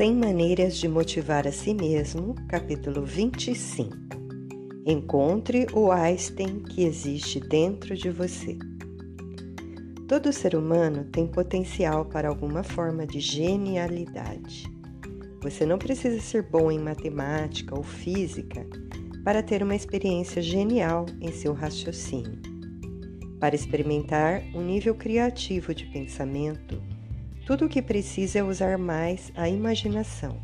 100 Maneiras de Motivar a Si Mesmo, capítulo 25. Encontre o Einstein que existe dentro de você. Todo ser humano tem potencial para alguma forma de genialidade. Você não precisa ser bom em matemática ou física para ter uma experiência genial em seu raciocínio. Para experimentar um nível criativo de pensamento, tudo o que precisa é usar mais a imaginação.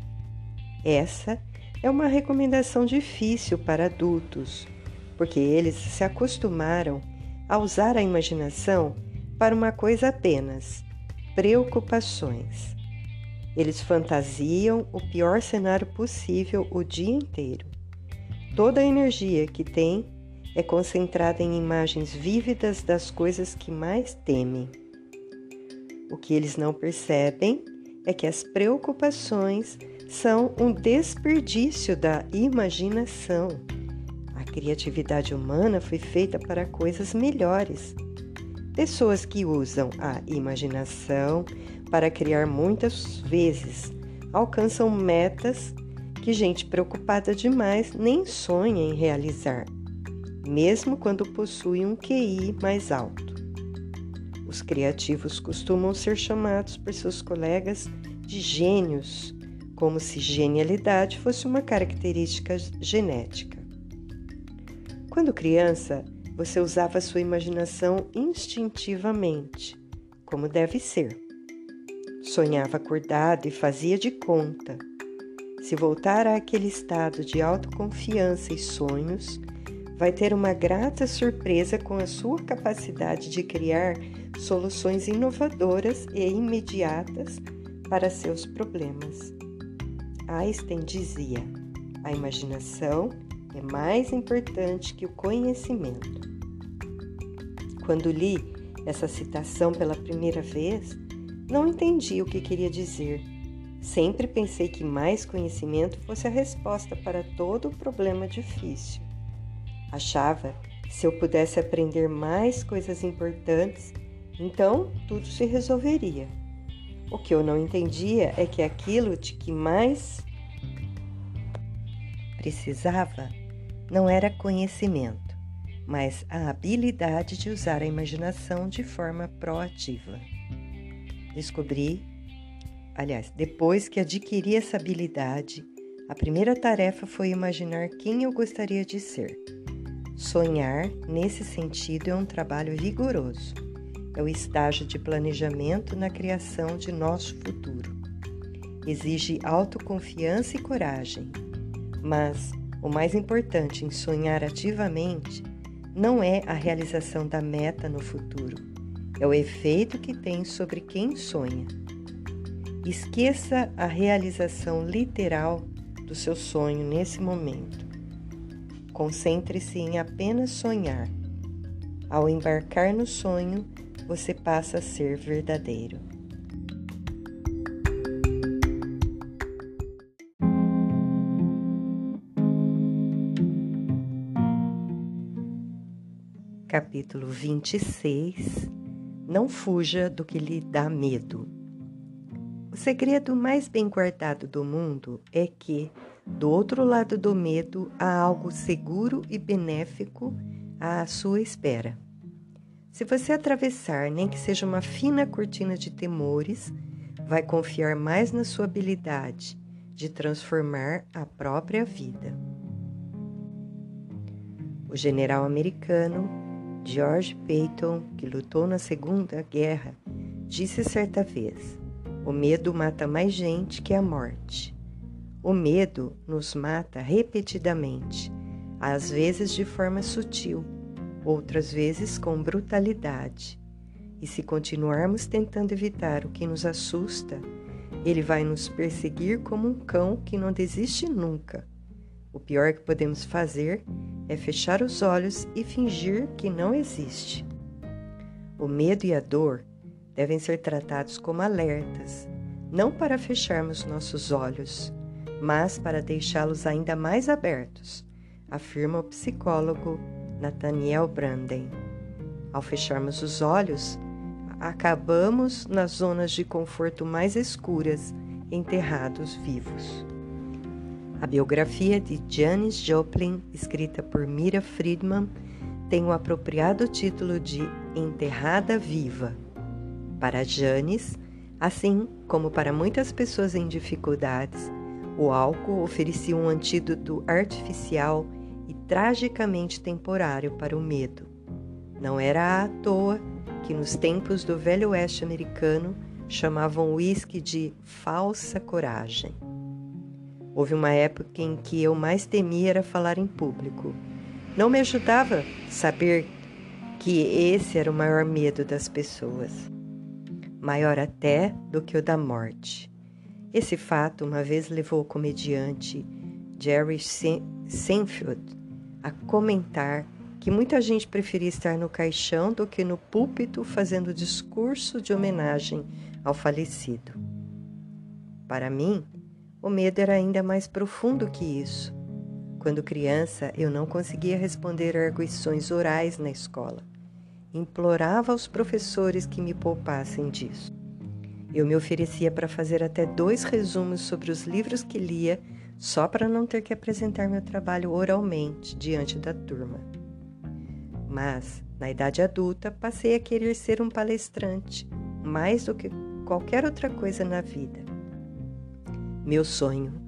Essa é uma recomendação difícil para adultos, porque eles se acostumaram a usar a imaginação para uma coisa apenas: preocupações. Eles fantasiam o pior cenário possível o dia inteiro. Toda a energia que têm é concentrada em imagens vívidas das coisas que mais temem. O que eles não percebem é que as preocupações são um desperdício da imaginação. A criatividade humana foi feita para coisas melhores. Pessoas que usam a imaginação para criar muitas vezes alcançam metas que gente preocupada demais nem sonha em realizar, mesmo quando possui um QI mais alto. Os criativos costumam ser chamados por seus colegas de gênios, como se genialidade fosse uma característica genética. Quando criança, você usava sua imaginação instintivamente, como deve ser. Sonhava acordado e fazia de conta. Se voltar àquele estado de autoconfiança e sonhos, vai ter uma grata surpresa com a sua capacidade de criar soluções inovadoras e imediatas para seus problemas. Einstein dizia: a imaginação é mais importante que o conhecimento. Quando li essa citação pela primeira vez, não entendi o que queria dizer. Sempre pensei que mais conhecimento fosse a resposta para todo o problema difícil. Achava que se eu pudesse aprender mais coisas importantes, então tudo se resolveria. O que eu não entendia é que aquilo de que mais precisava não era conhecimento, mas a habilidade de usar a imaginação de forma proativa. Descobri, aliás, depois que adquiri essa habilidade, a primeira tarefa foi imaginar quem eu gostaria de ser. Sonhar, nesse sentido, é um trabalho vigoroso é o estágio de planejamento na criação de nosso futuro. Exige autoconfiança e coragem, mas o mais importante em sonhar ativamente não é a realização da meta no futuro, é o efeito que tem sobre quem sonha. Esqueça a realização literal do seu sonho nesse momento. Concentre-se em apenas sonhar. Ao embarcar no sonho, você passa a ser verdadeiro. Capítulo 26 Não fuja do que lhe dá medo. O segredo mais bem guardado do mundo é que, do outro lado do medo, há algo seguro e benéfico à sua espera. Se você atravessar nem que seja uma fina cortina de temores, vai confiar mais na sua habilidade de transformar a própria vida. O general americano George Patton, que lutou na Segunda Guerra, disse certa vez: O medo mata mais gente que a morte. O medo nos mata repetidamente, às vezes de forma sutil outras vezes com brutalidade. E se continuarmos tentando evitar o que nos assusta, ele vai nos perseguir como um cão que não desiste nunca. O pior que podemos fazer é fechar os olhos e fingir que não existe. O medo e a dor devem ser tratados como alertas, não para fecharmos nossos olhos, mas para deixá-los ainda mais abertos, afirma o psicólogo Nathaniel Branden. Ao fecharmos os olhos, acabamos nas zonas de conforto mais escuras enterrados vivos. A biografia de Janis Joplin, escrita por Mira Friedman, tem o apropriado título de Enterrada Viva. Para Janis, assim como para muitas pessoas em dificuldades, o álcool oferecia um antídoto artificial e tragicamente temporário para o medo. Não era à toa que nos tempos do velho oeste americano chamavam o uísque de falsa coragem. Houve uma época em que eu mais temia era falar em público. Não me ajudava saber que esse era o maior medo das pessoas, maior até do que o da morte. Esse fato uma vez levou o comediante Jerry Seinfeld a comentar que muita gente preferia estar no caixão do que no púlpito fazendo discurso de homenagem ao falecido. Para mim, o medo era ainda mais profundo que isso. Quando criança, eu não conseguia responder arguições orais na escola. Implorava aos professores que me poupassem disso. Eu me oferecia para fazer até dois resumos sobre os livros que lia, só para não ter que apresentar meu trabalho oralmente diante da turma. Mas, na idade adulta, passei a querer ser um palestrante, mais do que qualquer outra coisa na vida. Meu sonho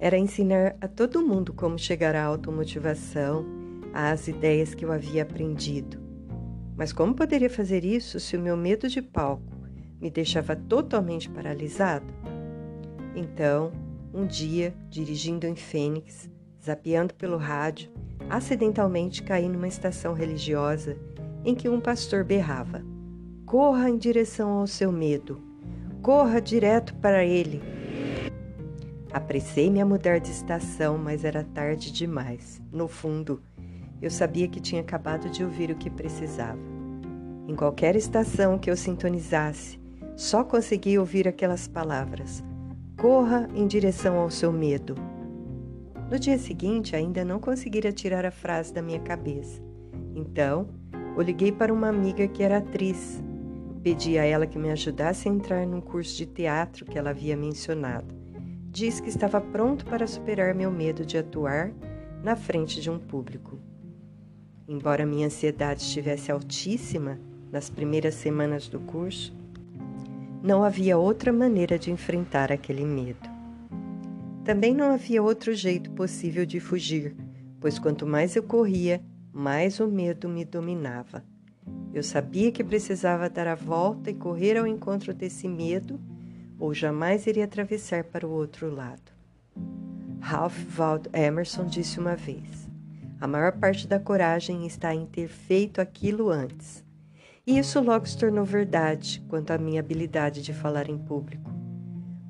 era ensinar a todo mundo como chegar à automotivação, às ideias que eu havia aprendido. Mas como poderia fazer isso se o meu medo de palco me deixava totalmente paralisado? Então, um dia, dirigindo em Fênix, zapeando pelo rádio, acidentalmente caí numa estação religiosa em que um pastor berrava: Corra em direção ao seu medo, corra direto para ele. Apressei-me a mudar de estação, mas era tarde demais. No fundo, eu sabia que tinha acabado de ouvir o que precisava. Em qualquer estação que eu sintonizasse, só conseguia ouvir aquelas palavras: Corra em direção ao seu medo. No dia seguinte, ainda não conseguira tirar a frase da minha cabeça. Então, eu liguei para uma amiga que era atriz. Pedi a ela que me ajudasse a entrar num curso de teatro que ela havia mencionado. Disse que estava pronto para superar meu medo de atuar na frente de um público. Embora minha ansiedade estivesse altíssima nas primeiras semanas do curso, não havia outra maneira de enfrentar aquele medo. Também não havia outro jeito possível de fugir, pois quanto mais eu corria, mais o medo me dominava. Eu sabia que precisava dar a volta e correr ao encontro desse medo, ou jamais iria atravessar para o outro lado. Ralph Waldo Emerson disse uma vez: A maior parte da coragem está em ter feito aquilo antes. E isso logo se tornou verdade quanto à minha habilidade de falar em público.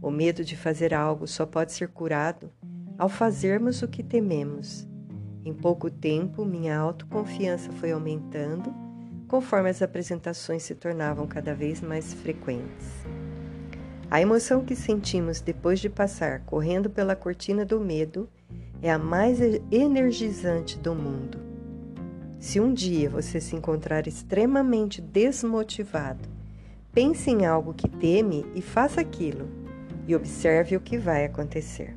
O medo de fazer algo só pode ser curado ao fazermos o que tememos. Em pouco tempo, minha autoconfiança foi aumentando conforme as apresentações se tornavam cada vez mais frequentes. A emoção que sentimos depois de passar correndo pela cortina do medo é a mais energizante do mundo. Se um dia você se encontrar extremamente desmotivado, pense em algo que teme e faça aquilo, e observe o que vai acontecer.